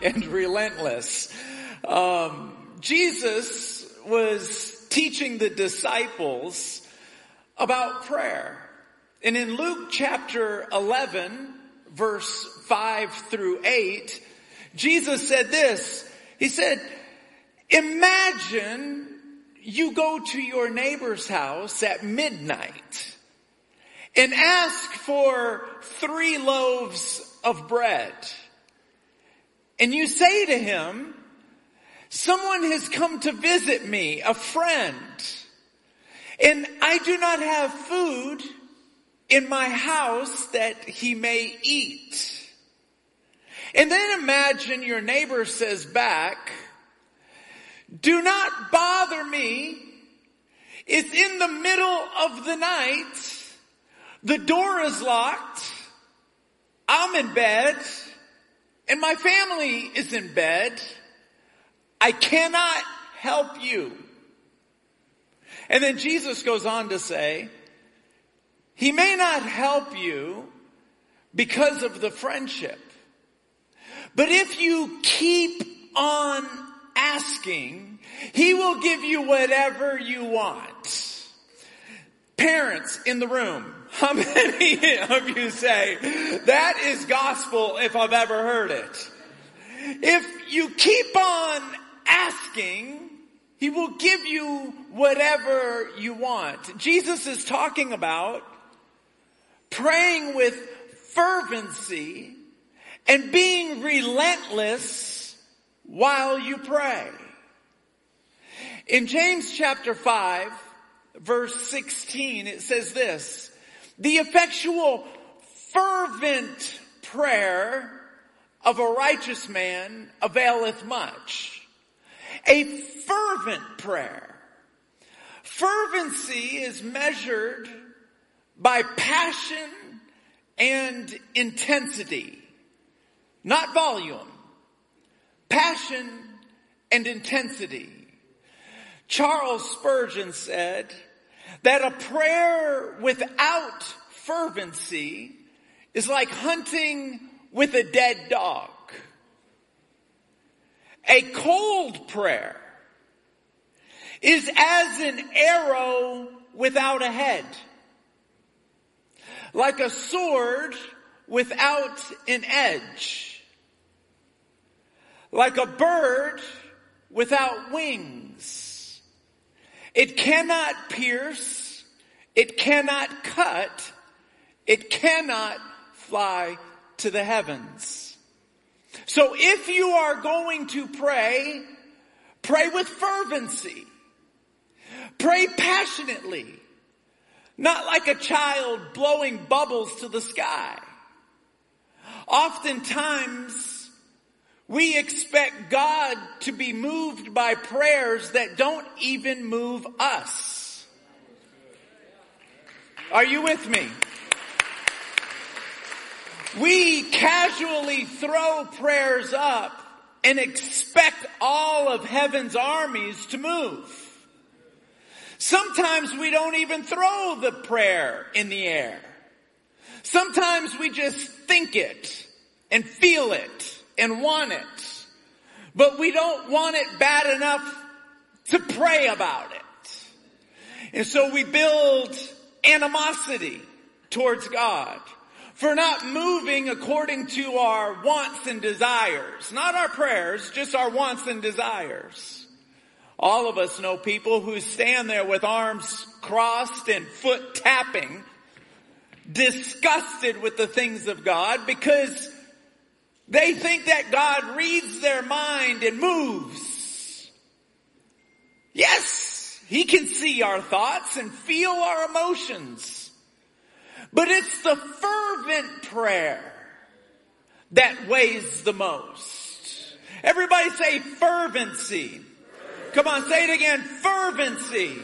and relentless. Um, Jesus was teaching the disciples about prayer. And in Luke chapter 11, verse 5 through 8, Jesus said this. He said, imagine you go to your neighbor's house at midnight and ask for three loaves of bread. And you say to him, someone has come to visit me, a friend, and I do not have food in my house that he may eat. And then imagine your neighbor says back, do not bother me. It's in the middle of the night. The door is locked. I'm in bed and my family is in bed. I cannot help you. And then Jesus goes on to say, he may not help you because of the friendship. But if you keep on asking, he will give you whatever you want. Parents in the room, how many of you say, that is gospel if I've ever heard it? If you keep on asking, he will give you whatever you want. Jesus is talking about praying with fervency and being relentless while you pray. In James chapter 5, verse 16, it says this, the effectual fervent prayer of a righteous man availeth much. A fervent prayer. Fervency is measured by passion and intensity, not volume. Passion and intensity. Charles Spurgeon said that a prayer without fervency is like hunting with a dead dog. A cold prayer is as an arrow without a head. Like a sword without an edge. Like a bird without wings. It cannot pierce. It cannot cut. It cannot fly to the heavens. So if you are going to pray, pray with fervency. Pray passionately. Not like a child blowing bubbles to the sky. Oftentimes, we expect God to be moved by prayers that don't even move us. Are you with me? We casually throw prayers up and expect all of heaven's armies to move. Sometimes we don't even throw the prayer in the air. Sometimes we just think it and feel it and want it. But we don't want it bad enough to pray about it. And so we build animosity towards God for not moving according to our wants and desires. Not our prayers, just our wants and desires. All of us know people who stand there with arms crossed and foot tapping, disgusted with the things of God because they think that God reads their mind and moves. Yes, He can see our thoughts and feel our emotions. But it's the fervent prayer that weighs the most. Everybody say fervency. Come on, say it again. Fervency.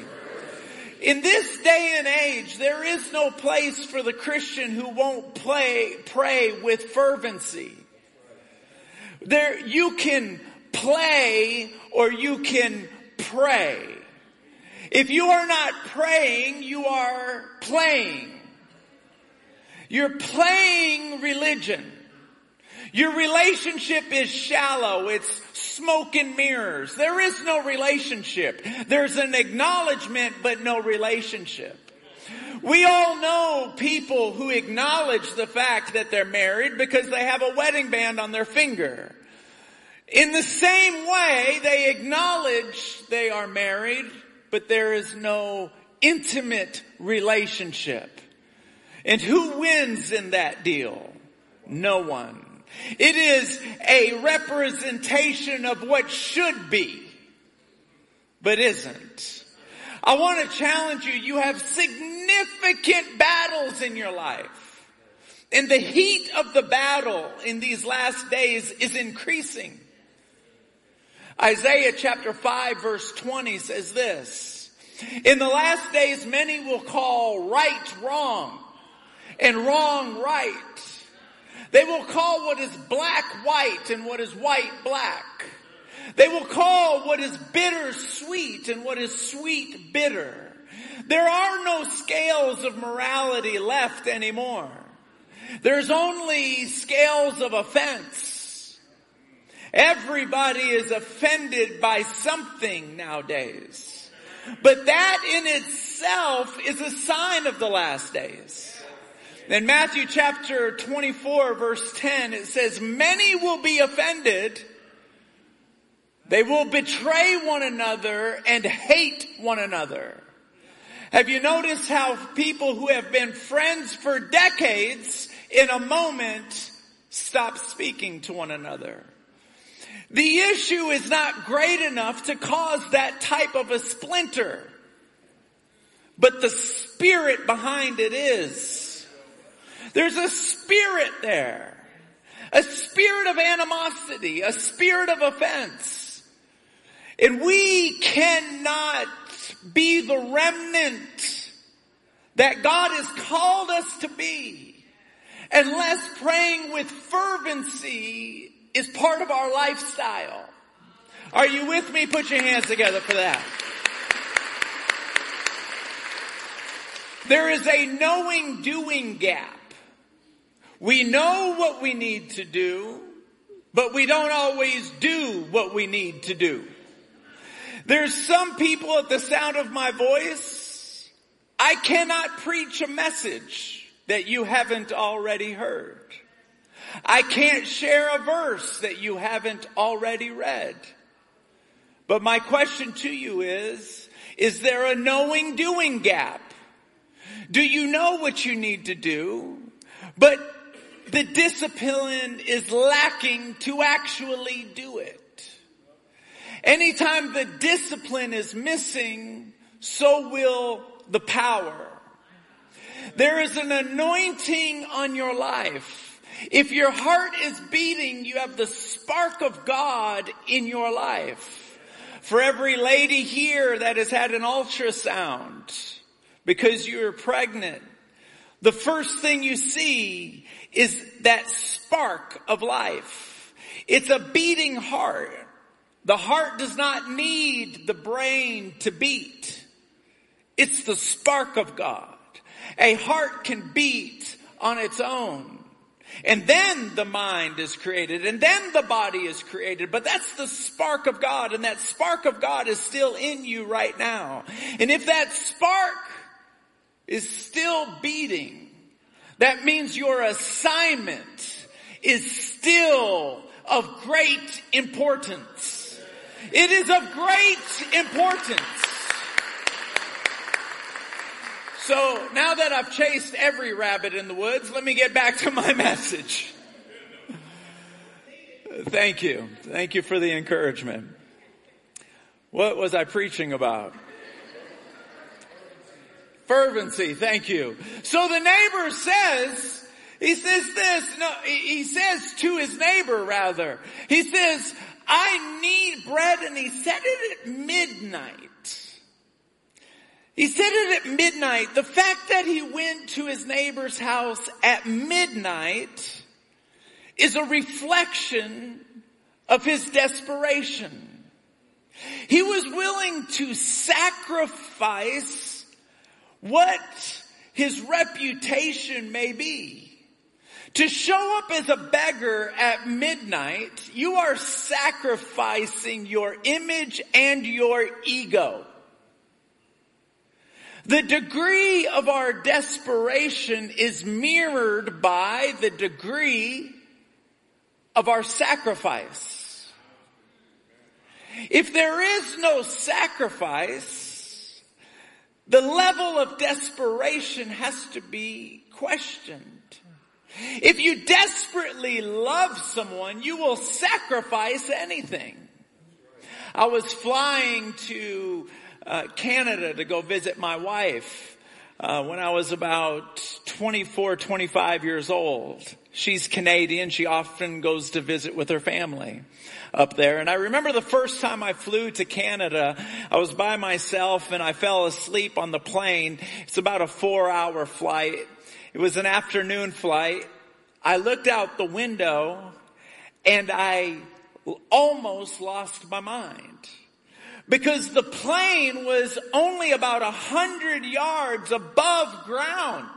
In this day and age, there is no place for the Christian who won't play, pray with fervency. There, you can play or you can pray. If you are not praying, you are playing. You're playing religion. Your relationship is shallow. It's smoke and mirrors. There is no relationship. There's an acknowledgement, but no relationship. We all know people who acknowledge the fact that they're married because they have a wedding band on their finger. In the same way, they acknowledge they are married, but there is no intimate relationship. And who wins in that deal? No one. It is a representation of what should be, but isn't. I want to challenge you. You have significant battles in your life. And the heat of the battle in these last days is increasing. Isaiah chapter 5 verse 20 says this, In the last days many will call right wrong and wrong right. They will call what is black white and what is white black. They will call what is bitter sweet and what is sweet bitter. There are no scales of morality left anymore. There's only scales of offense. Everybody is offended by something nowadays. But that in itself is a sign of the last days. In Matthew chapter 24 verse 10 it says, many will be offended they will betray one another and hate one another. Have you noticed how people who have been friends for decades in a moment stop speaking to one another? The issue is not great enough to cause that type of a splinter, but the spirit behind it is. There's a spirit there. A spirit of animosity, a spirit of offense. And we cannot be the remnant that God has called us to be unless praying with fervency is part of our lifestyle. Are you with me? Put your hands together for that. There is a knowing doing gap. We know what we need to do, but we don't always do what we need to do. There's some people at the sound of my voice, I cannot preach a message that you haven't already heard. I can't share a verse that you haven't already read. But my question to you is, is there a knowing doing gap? Do you know what you need to do? But the discipline is lacking to actually do it. Anytime the discipline is missing, so will the power. There is an anointing on your life. If your heart is beating, you have the spark of God in your life. For every lady here that has had an ultrasound because you're pregnant, the first thing you see is that spark of life. It's a beating heart. The heart does not need the brain to beat. It's the spark of God. A heart can beat on its own. And then the mind is created and then the body is created. But that's the spark of God and that spark of God is still in you right now. And if that spark is still beating, that means your assignment is still of great importance. It is of great importance. So now that I've chased every rabbit in the woods, let me get back to my message. Thank you. Thank you for the encouragement. What was I preaching about? Fervency. Thank you. So the neighbor says, he says this, no, he says to his neighbor rather, he says, I need bread and he said it at midnight. He said it at midnight. The fact that he went to his neighbor's house at midnight is a reflection of his desperation. He was willing to sacrifice what his reputation may be To show up as a beggar at midnight, you are sacrificing your image and your ego. The degree of our desperation is mirrored by the degree of our sacrifice. If there is no sacrifice, the level of desperation has to be questioned. If you desperately love someone, you will sacrifice anything. I was flying to uh, Canada to go visit my wife uh, when I was about 24, 25 years old. She's Canadian. She often goes to visit with her family up there. And I remember the first time I flew to Canada, I was by myself and I fell asleep on the plane. It's about a four hour flight it was an afternoon flight. I looked out the window and I almost lost my mind because the plane was only about a hundred yards above ground.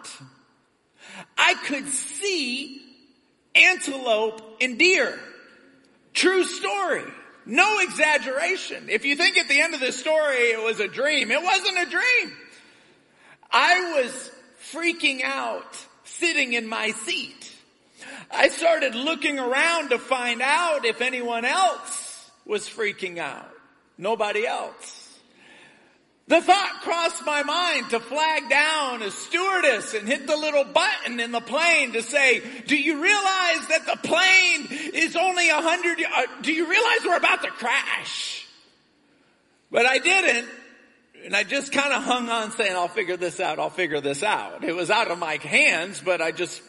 I could see antelope and deer. True story. No exaggeration. If you think at the end of the story it was a dream, it wasn't a dream. I was freaking out sitting in my seat. I started looking around to find out if anyone else was freaking out. Nobody else. The thought crossed my mind to flag down a stewardess and hit the little button in the plane to say, do you realize that the plane is only a hundred, uh, do you realize we're about to crash? But I didn't and I just kind of hung on saying, I'll figure this out, I'll figure this out. It was out of my hands, but I just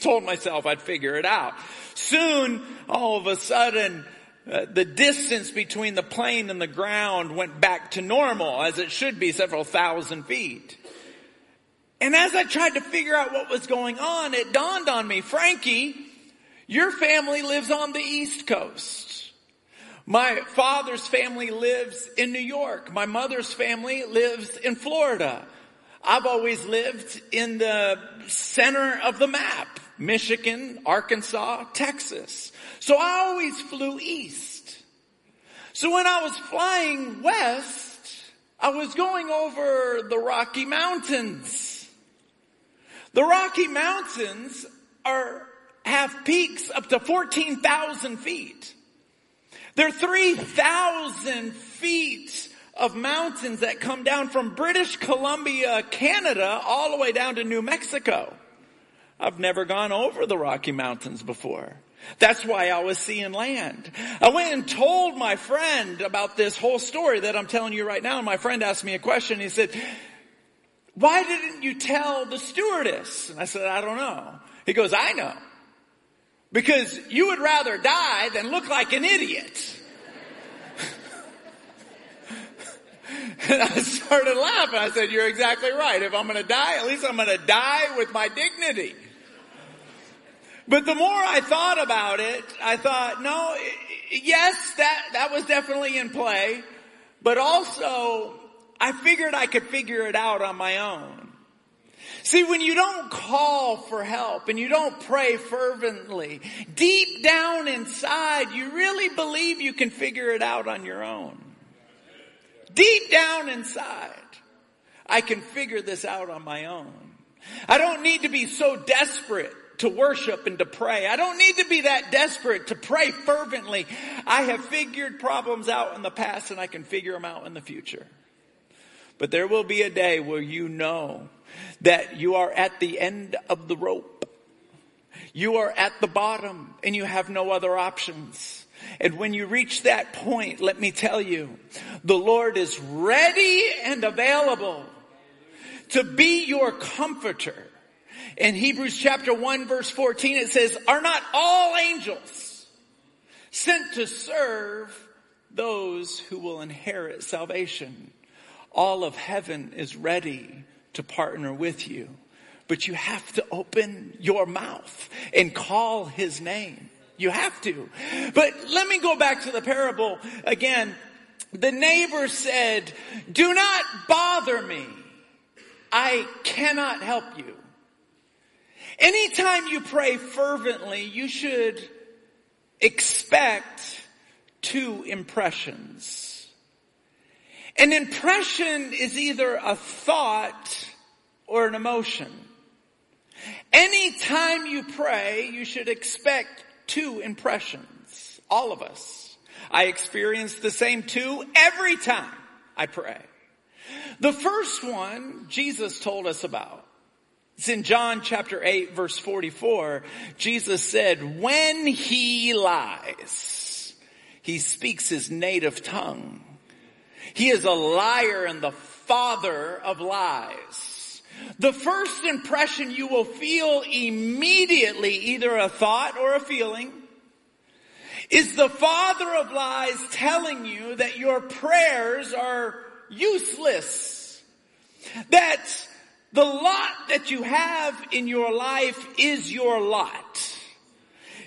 told myself I'd figure it out. Soon, all of a sudden, uh, the distance between the plane and the ground went back to normal, as it should be several thousand feet. And as I tried to figure out what was going on, it dawned on me, Frankie, your family lives on the East Coast. My father's family lives in New York. My mother's family lives in Florida. I've always lived in the center of the map. Michigan, Arkansas, Texas. So I always flew east. So when I was flying west, I was going over the Rocky Mountains. The Rocky Mountains are, have peaks up to 14,000 feet. There are 3,000 feet of mountains that come down from British Columbia, Canada, all the way down to New Mexico. I've never gone over the Rocky Mountains before. That's why I was seeing land. I went and told my friend about this whole story that I'm telling you right now. And my friend asked me a question. He said, why didn't you tell the stewardess? And I said, I don't know. He goes, I know. Because you would rather die than look like an idiot. and I started laughing. I said, you're exactly right. If I'm going to die, at least I'm going to die with my dignity. But the more I thought about it, I thought, no, yes, that, that was definitely in play. But also, I figured I could figure it out on my own. See, when you don't call for help and you don't pray fervently, deep down inside, you really believe you can figure it out on your own. Deep down inside, I can figure this out on my own. I don't need to be so desperate to worship and to pray. I don't need to be that desperate to pray fervently. I have figured problems out in the past and I can figure them out in the future. But there will be a day where you know that you are at the end of the rope. You are at the bottom and you have no other options. And when you reach that point, let me tell you, the Lord is ready and available to be your comforter. In Hebrews chapter 1 verse 14 it says, are not all angels sent to serve those who will inherit salvation? All of heaven is ready to partner with you. But you have to open your mouth and call his name. You have to. But let me go back to the parable again. The neighbor said, do not bother me. I cannot help you. Anytime you pray fervently, you should expect two impressions. An impression is either a thought or an emotion. Anytime you pray, you should expect two impressions. All of us. I experience the same two every time I pray. The first one, Jesus told us about. It's in John chapter 8 verse 44. Jesus said, when he lies, he speaks his native tongue. He is a liar and the father of lies. The first impression you will feel immediately, either a thought or a feeling, is the father of lies telling you that your prayers are useless. That the lot that you have in your life is your lot.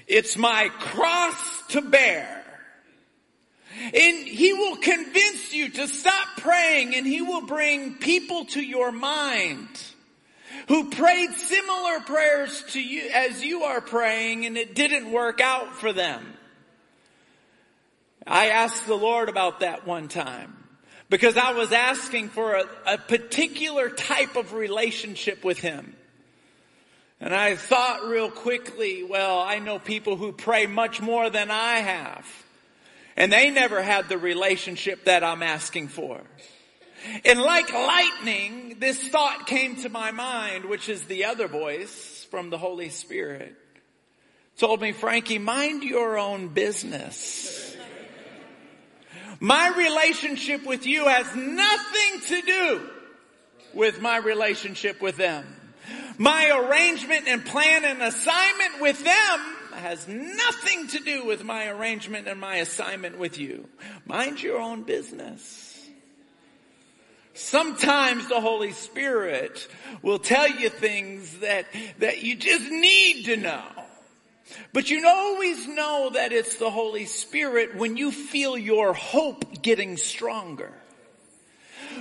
It's my cross to bear. And he will convince you to stop praying and he will bring people to your mind who prayed similar prayers to you as you are praying and it didn't work out for them. I asked the Lord about that one time because I was asking for a, a, particular type of relationship with Him. And I thought real quickly, well, I know people who pray much more than I have. And they never had the relationship that I'm asking for. And like lightning, this thought came to my mind, which is the other voice from the Holy Spirit. Told me, Frankie, mind your own business. My relationship with you has nothing to do with my relationship with them. My arrangement and plan and assignment with them has nothing to do with my arrangement and my assignment with you. Mind your own business. Sometimes the Holy Spirit will tell you things that, that you just need to know. But you always know that it's the Holy Spirit when you feel your hope getting stronger.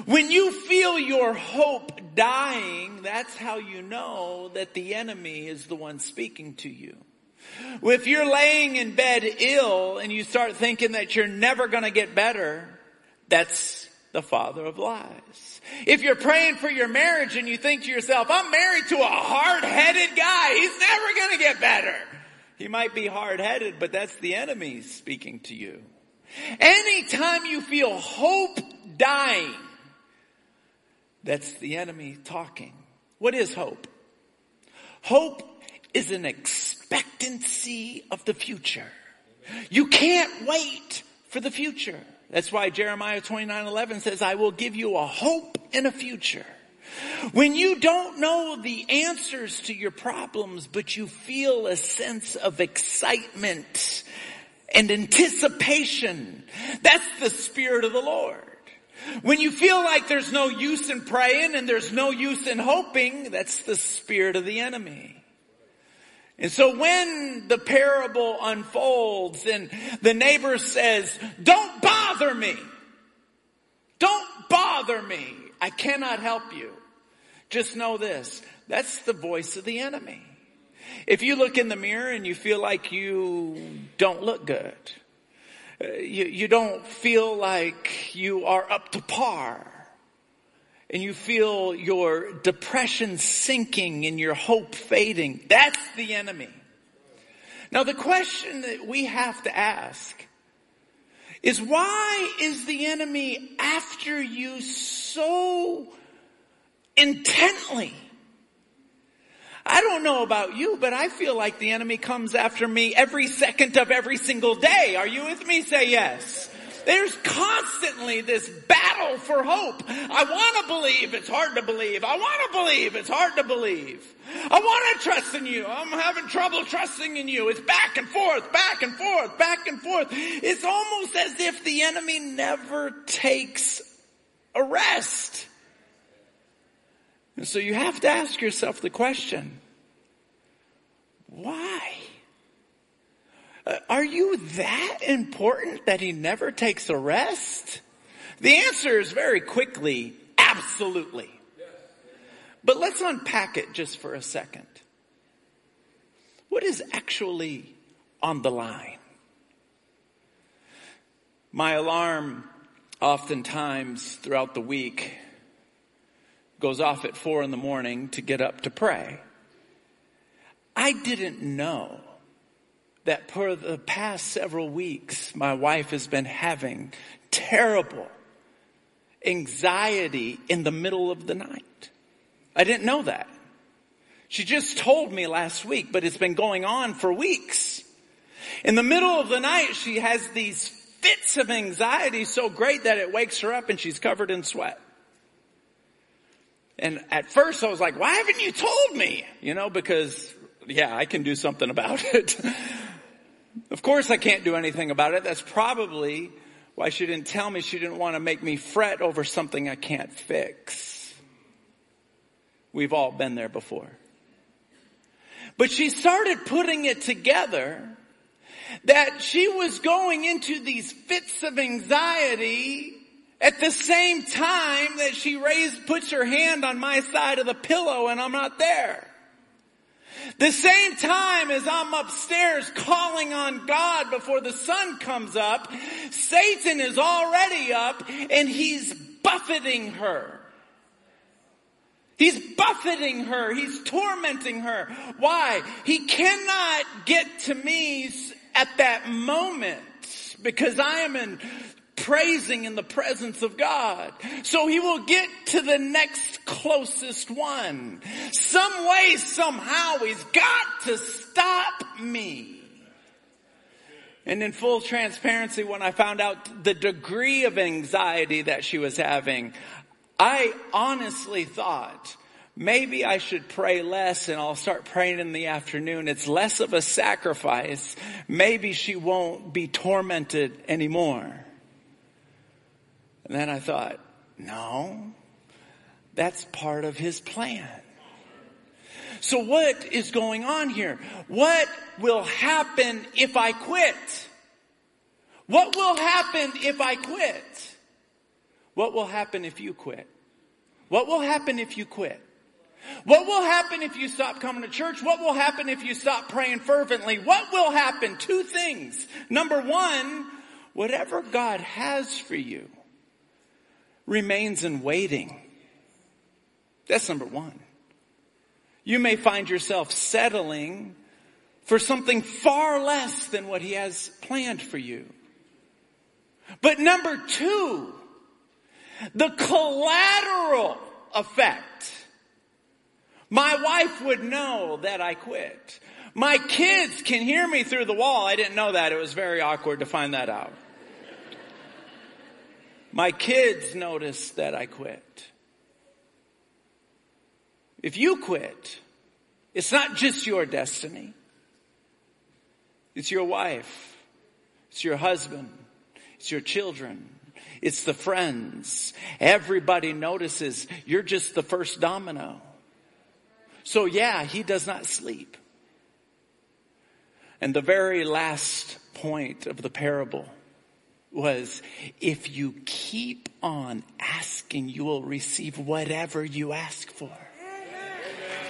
When you feel your hope dying, that's how you know that the enemy is the one speaking to you. If you're laying in bed ill and you start thinking that you're never gonna get better, that's the father of lies. If you're praying for your marriage and you think to yourself, I'm married to a hard-headed guy, he's never gonna get better. He might be hard-headed, but that's the enemy speaking to you. Anytime you feel hope dying, that's the enemy talking. What is hope? Hope is an expectancy of the future. You can't wait for the future. That's why Jeremiah 29, 11 says, I will give you a hope and a future. When you don't know the answers to your problems, but you feel a sense of excitement and anticipation, that's the Spirit of the Lord. When you feel like there's no use in praying and there's no use in hoping, that's the spirit of the enemy. And so when the parable unfolds and the neighbor says, don't bother me. Don't bother me. I cannot help you. Just know this. That's the voice of the enemy. If you look in the mirror and you feel like you don't look good, uh, you, you don't feel like you are up to par, and you feel your depression sinking and your hope fading, that's the enemy. Now the question that we have to ask is why is the enemy after you so intently. I don't know about you, but I feel like the enemy comes after me every second of every single day. Are you with me? Say yes. There's constantly this battle for hope. I want to believe, it's hard to believe. I want to believe, it's hard to believe. I want to trust in you. I'm having trouble trusting in you. It's back and forth, back and forth, back and forth. It's almost as if the enemy never takes a rest. And so you have to ask yourself the question, why? Uh, are you that important that he never takes a rest? The answer is very quickly, absolutely. But let's unpack it just for a second. what is actually on the line? My alarm oftentimes throughout the week goes off at four in the morning to get up to pray. I didn't know that for the past several weeks, my wife has been having terrible anxiety in the middle of the night. I didn't know that. She just told me last week, but it's been going on for weeks. In the middle of the night, she has these fits of anxiety so great that it wakes her up and she's covered in sweat. And at first I was like, why haven't you told me? You know, because yeah, I can do something about it. Of course I can't do anything about it. That's probably why she didn't tell me she didn't want to make me fret over something I can't fix. We've all been there before. But she started putting it together that she was going into these fits of anxiety at the same time that she raised, puts her hand on my side of the pillow and I'm not there. The same time as I'm upstairs calling on God before the sun comes up, Satan is already up and he's buffeting her. He's buffeting her. He's tormenting her. Why? He cannot get to me at that moment because I am in praising in the presence of God. So he will get to the next closest one. Some way, somehow, he's got to stop me. And in full transparency, when I found out the degree of anxiety that she was having, I honestly thought maybe I should pray less and I'll start praying in the afternoon. It's less of a sacrifice. Maybe she won't be tormented anymore. And then I thought, no, that's part of his plan. So what is going on here? What will happen if I quit? What will happen if I quit? What will happen if you quit? What will happen if you quit? What will happen if you stop coming to church? What will happen if you stop praying fervently? What will happen? Two things. Number one, whatever God has for you remains in waiting. That's number one. You may find yourself settling for something far less than what he has planned for you. But number two, the collateral effect. My wife would know that I quit. My kids can hear me through the wall. I didn't know that. It was very awkward to find that out. My kids notice that I quit. If you quit, it's not just your destiny. It's your wife. It's your husband. It's your children. It's the friends. Everybody notices you're just the first domino. So yeah, he does not sleep. And the very last point of the parable was if you keep on asking, you will receive whatever you ask for.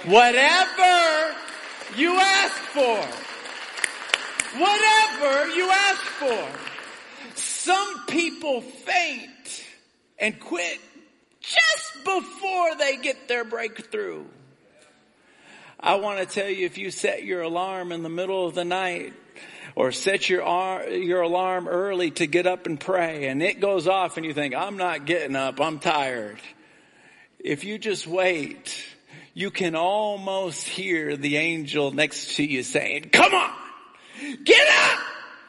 Whatever you ask for. Whatever you ask for. Some people faint and quit just before they get their breakthrough. I want to tell you if you set your alarm in the middle of the night or set your, your alarm early to get up and pray and it goes off and you think, I'm not getting up, I'm tired. If you just wait, you can almost hear the angel next to you saying, come on, get up,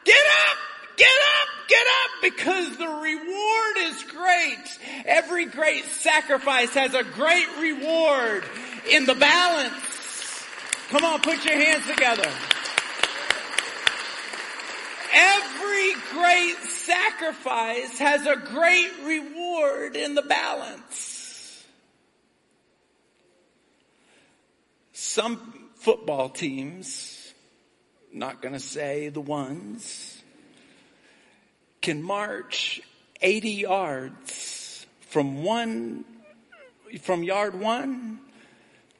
get up, Get up, get up, because the reward is great. Every great sacrifice has a great reward in the balance. Come on, put your hands together. Every great sacrifice has a great reward in the balance. Some football teams, not gonna say the ones, can march 80 yards from one, from yard one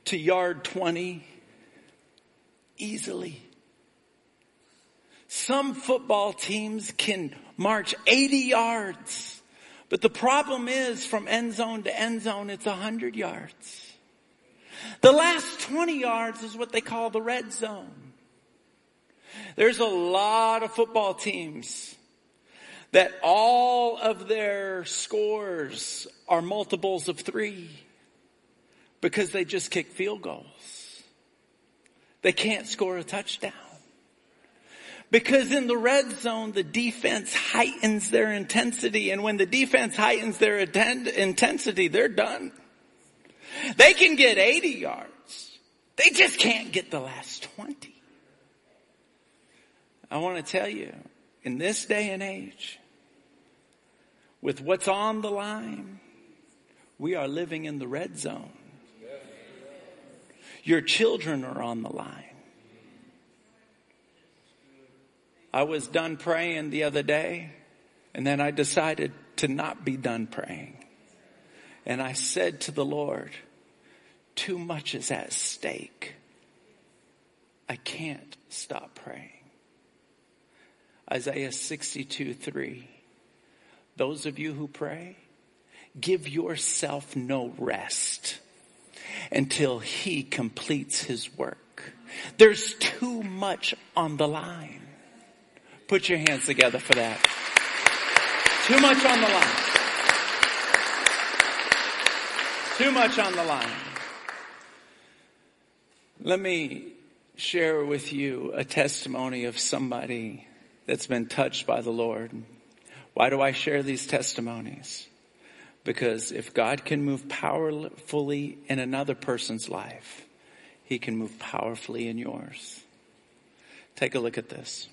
to yard 20 easily. Some football teams can march 80 yards, but the problem is from end zone to end zone, it's 100 yards. The last 20 yards is what they call the red zone. There's a lot of football teams that all of their scores are multiples of three because they just kick field goals. They can't score a touchdown. Because in the red zone, the defense heightens their intensity. And when the defense heightens their intensity, they're done. They can get 80 yards. They just can't get the last 20. I want to tell you, in this day and age, with what's on the line, we are living in the red zone. Your children are on the line. I was done praying the other day and then I decided to not be done praying. And I said to the Lord, too much is at stake. I can't stop praying. Isaiah 62 3. Those of you who pray, give yourself no rest until he completes his work. There's too much on the line. Put your hands together for that. Too much on the line. Too much on the line. Let me share with you a testimony of somebody that's been touched by the Lord. Why do I share these testimonies? Because if God can move powerfully in another person's life, He can move powerfully in yours. Take a look at this.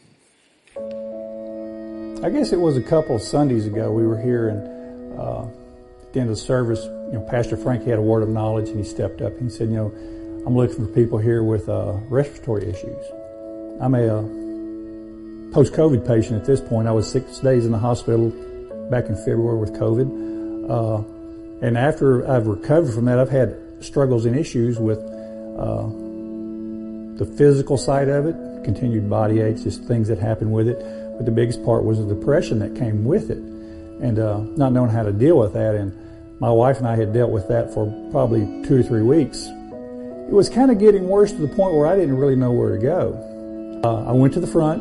I guess it was a couple of Sundays ago. We were here and uh, at the end of the service, you know, Pastor Frank had a word of knowledge and he stepped up and he said, you know, I'm looking for people here with uh, respiratory issues. I'm a uh, post-COVID patient at this point. I was six days in the hospital back in February with COVID. Uh, and after I've recovered from that, I've had struggles and issues with uh, the physical side of it, continued body aches, just things that happened with it. But the biggest part was the depression that came with it and uh, not knowing how to deal with that. And my wife and I had dealt with that for probably two or three weeks. It was kind of getting worse to the point where I didn't really know where to go. Uh, I went to the front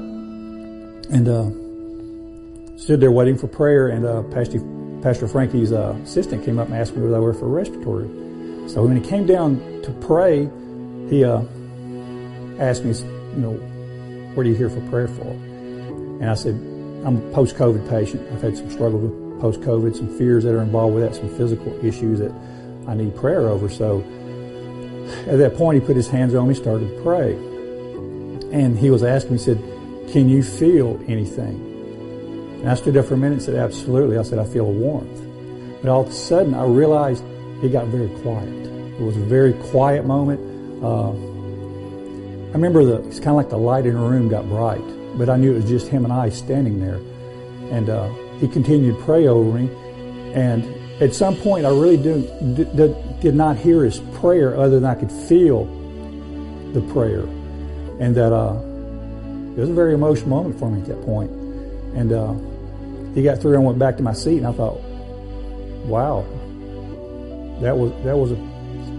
and uh, stood there waiting for prayer. And uh, Pastor, Pastor Frankie's uh, assistant came up and asked me whether I were for respiratory. So when he came down to pray, he uh, asked me, you know, what are you here for prayer for? And I said, I'm a post-COVID patient. I've had some struggles with post-COVID, some fears that are involved with that, some physical issues that I need prayer over. So at that point, he put his hands on me, started to pray. And he was asking me, he said, can you feel anything? And I stood there for a minute and said, absolutely. I said, I feel a warmth. But all of a sudden, I realized it got very quiet. It was a very quiet moment. Uh, I remember the, it's kind of like the light in the room got bright, but I knew it was just him and I standing there. And uh, he continued to pray over me. And at some point, I really do, did, did not hear his prayer other than I could feel the prayer. And that uh, it was a very emotional moment for me at that point. And uh, he got through and went back to my seat, and I thought, wow, that was that was a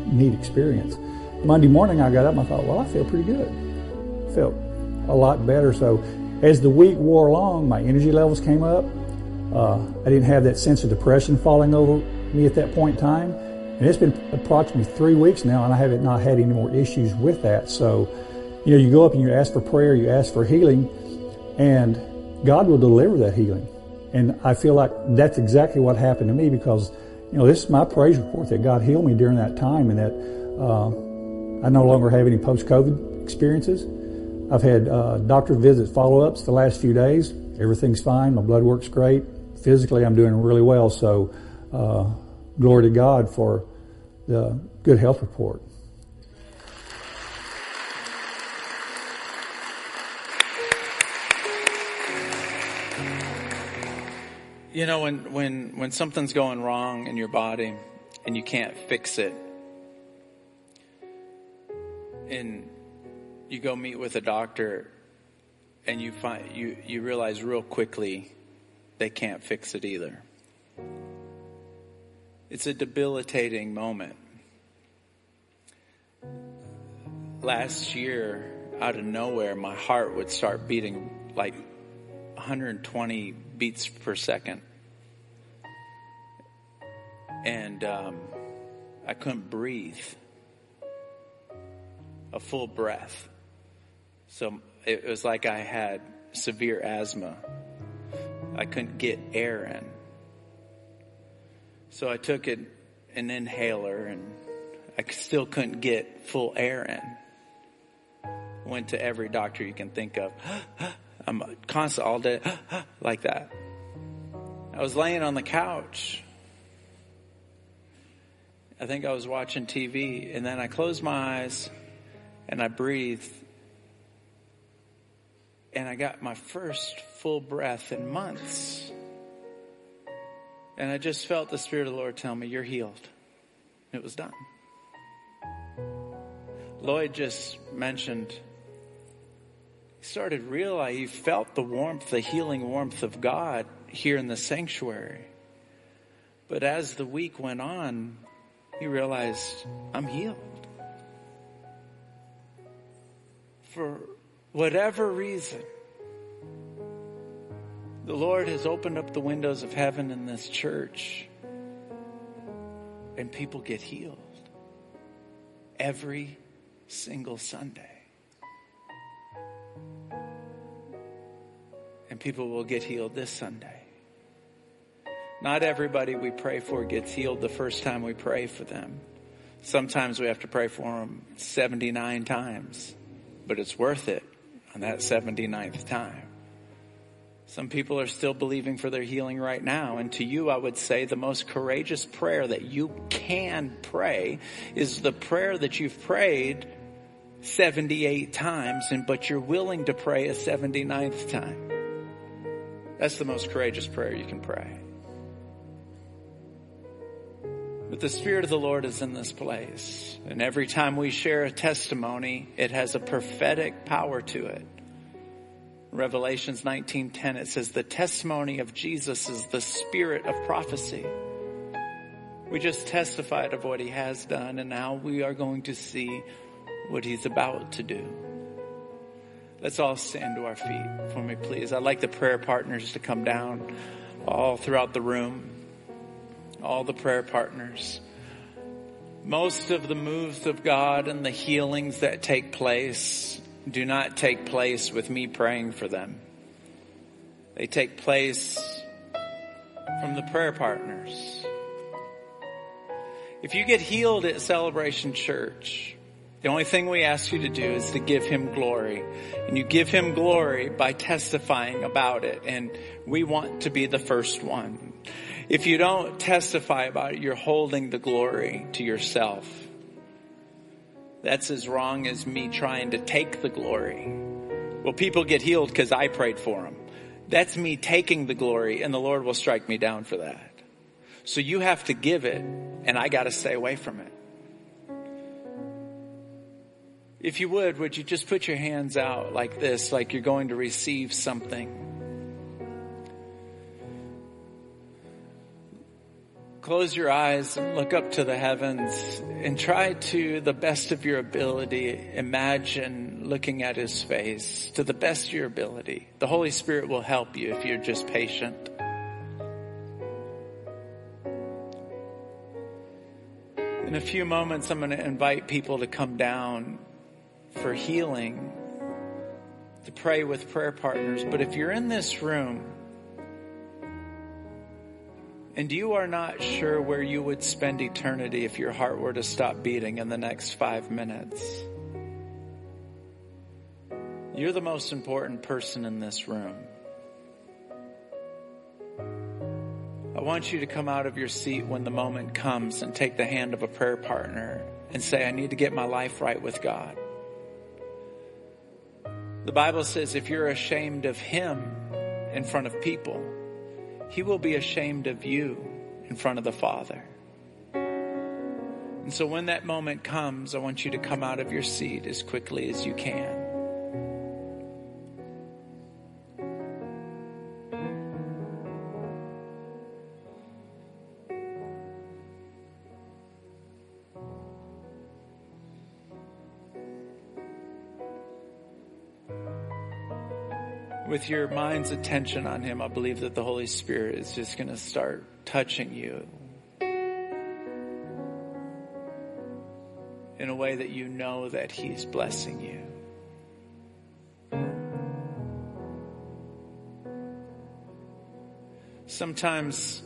neat experience. Monday morning, I got up and I thought, well, I feel pretty good. I felt a lot better. So as the week wore along, my energy levels came up. Uh, I didn't have that sense of depression falling over me at that point in time. And it's been approximately three weeks now, and I haven't not had any more issues with that. So you know, you go up and you ask for prayer, you ask for healing, and God will deliver that healing. And I feel like that's exactly what happened to me because, you know, this is my praise report that God healed me during that time and that uh, I no longer have any post-COVID experiences. I've had uh, doctor visits, follow-ups the last few days. Everything's fine. My blood works great. Physically, I'm doing really well. So, uh, glory to God for the good health report. You know, when, when, when something's going wrong in your body and you can't fix it, and you go meet with a doctor and you find you, you realize real quickly they can't fix it either. It's a debilitating moment. Last year, out of nowhere, my heart would start beating like 120 beats per second. And um, I couldn't breathe a full breath. So it was like I had severe asthma. I couldn't get air in. So I took an, an inhaler and I still couldn't get full air in. Went to every doctor you can think of. I'm constant all day like that. I was laying on the couch. I think I was watching TV and then I closed my eyes and I breathed and I got my first full breath in months. And I just felt the Spirit of the Lord tell me, You're healed. It was done. Lloyd just mentioned he started realize he felt the warmth, the healing warmth of God here in the sanctuary. But as the week went on, he realized I'm healed. For whatever reason, the Lord has opened up the windows of heaven in this church and people get healed every single Sunday. And people will get healed this Sunday. Not everybody we pray for gets healed the first time we pray for them. Sometimes we have to pray for them 79 times, but it's worth it on that 79th time. Some people are still believing for their healing right now. And to you, I would say the most courageous prayer that you can pray is the prayer that you've prayed 78 times, and but you're willing to pray a 79th time. That's the most courageous prayer you can pray. But the Spirit of the Lord is in this place. And every time we share a testimony, it has a prophetic power to it. Revelations 19:10 it says the testimony of Jesus is the spirit of prophecy. We just testified of what he has done and now we are going to see what he's about to do. Let's all stand to our feet for me please. I'd like the prayer partners to come down all throughout the room. All the prayer partners. Most of the moves of God and the healings that take place do not take place with me praying for them. They take place from the prayer partners. If you get healed at Celebration Church, the only thing we ask you to do is to give him glory. And you give him glory by testifying about it. And we want to be the first one. If you don't testify about it, you're holding the glory to yourself. That's as wrong as me trying to take the glory. Well, people get healed because I prayed for them. That's me taking the glory and the Lord will strike me down for that. So you have to give it and I got to stay away from it. If you would, would you just put your hands out like this, like you're going to receive something? Close your eyes and look up to the heavens and try to the best of your ability imagine looking at his face to the best of your ability. The Holy Spirit will help you if you're just patient. In a few moments, I'm going to invite people to come down for healing, to pray with prayer partners. But if you're in this room, and you are not sure where you would spend eternity if your heart were to stop beating in the next five minutes. You're the most important person in this room. I want you to come out of your seat when the moment comes and take the hand of a prayer partner and say, I need to get my life right with God. The Bible says if you're ashamed of Him in front of people, he will be ashamed of you in front of the Father. And so when that moment comes, I want you to come out of your seat as quickly as you can. With your mind's attention on Him, I believe that the Holy Spirit is just going to start touching you in a way that you know that He's blessing you. Sometimes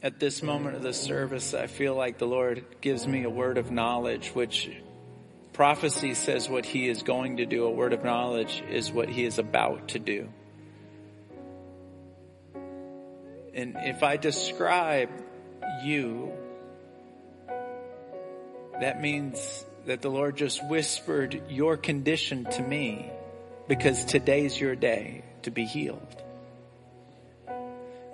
at this moment of the service, I feel like the Lord gives me a word of knowledge, which prophecy says what He is going to do. A word of knowledge is what He is about to do. And if I describe you, that means that the Lord just whispered your condition to me because today's your day to be healed.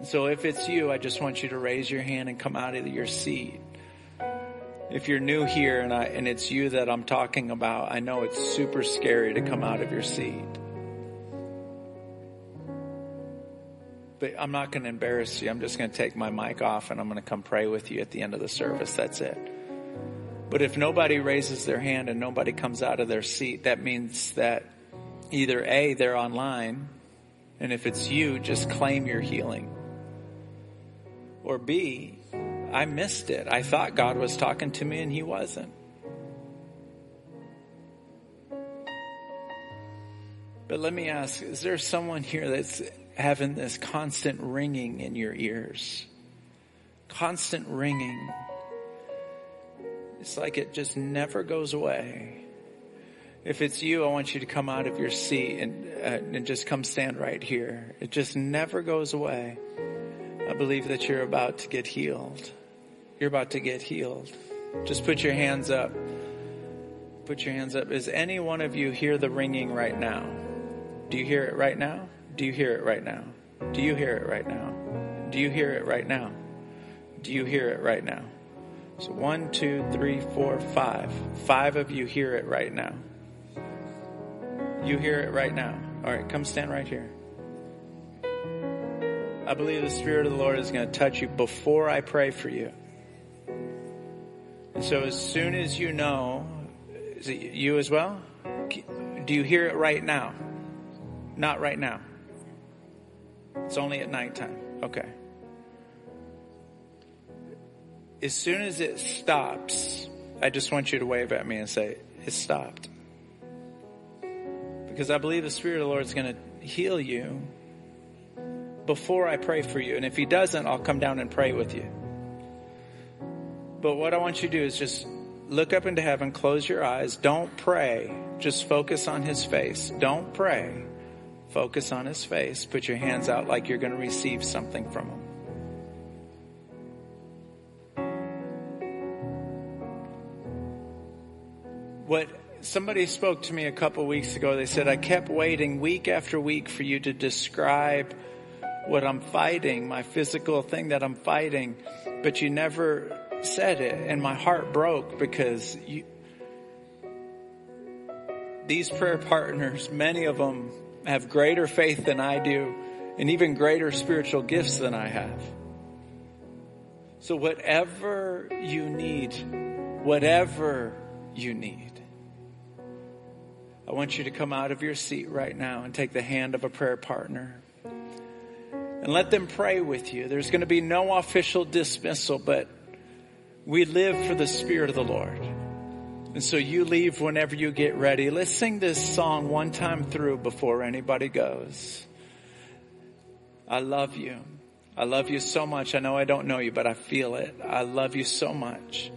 So if it's you, I just want you to raise your hand and come out of your seat. If you're new here and I, and it's you that I'm talking about, I know it's super scary to come out of your seat. But I'm not going to embarrass you. I'm just going to take my mic off and I'm going to come pray with you at the end of the service. That's it. But if nobody raises their hand and nobody comes out of their seat, that means that either A, they're online, and if it's you, just claim your healing. Or B, I missed it. I thought God was talking to me and He wasn't. But let me ask, is there someone here that's having this constant ringing in your ears? Constant ringing. It's like it just never goes away. If it's you, I want you to come out of your seat and, uh, and just come stand right here. It just never goes away. I believe that you're about to get healed. You're about to get healed. Just put your hands up. Put your hands up. Is any one of you hear the ringing right now? Do you hear it right now? Do you hear it right now? Do you hear it right now? Do you hear it right now? Do you hear it right now? So one, two, three, four, five. Five of you hear it right now. You hear it right now. All right, come stand right here. I believe the Spirit of the Lord is going to touch you before I pray for you. And so as soon as you know, is it you as well? Do you hear it right now? Not right now. It's only at nighttime. Okay. As soon as it stops, I just want you to wave at me and say, it stopped. Because I believe the Spirit of the Lord is going to heal you before I pray for you. And if he doesn't, I'll come down and pray with you. But what I want you to do is just look up into heaven, close your eyes. Don't pray. Just focus on his face. Don't pray. Focus on his face. Put your hands out like you're going to receive something from him. What somebody spoke to me a couple weeks ago, they said, I kept waiting week after week for you to describe what I'm fighting, my physical thing that I'm fighting, but you never said it. And my heart broke because you, these prayer partners, many of them have greater faith than I do and even greater spiritual gifts than I have. So whatever you need, whatever you need, I want you to come out of your seat right now and take the hand of a prayer partner and let them pray with you. There's going to be no official dismissal, but we live for the Spirit of the Lord. And so you leave whenever you get ready. Let's sing this song one time through before anybody goes. I love you. I love you so much. I know I don't know you, but I feel it. I love you so much.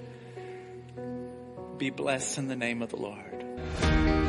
Be blessed in the name of the Lord.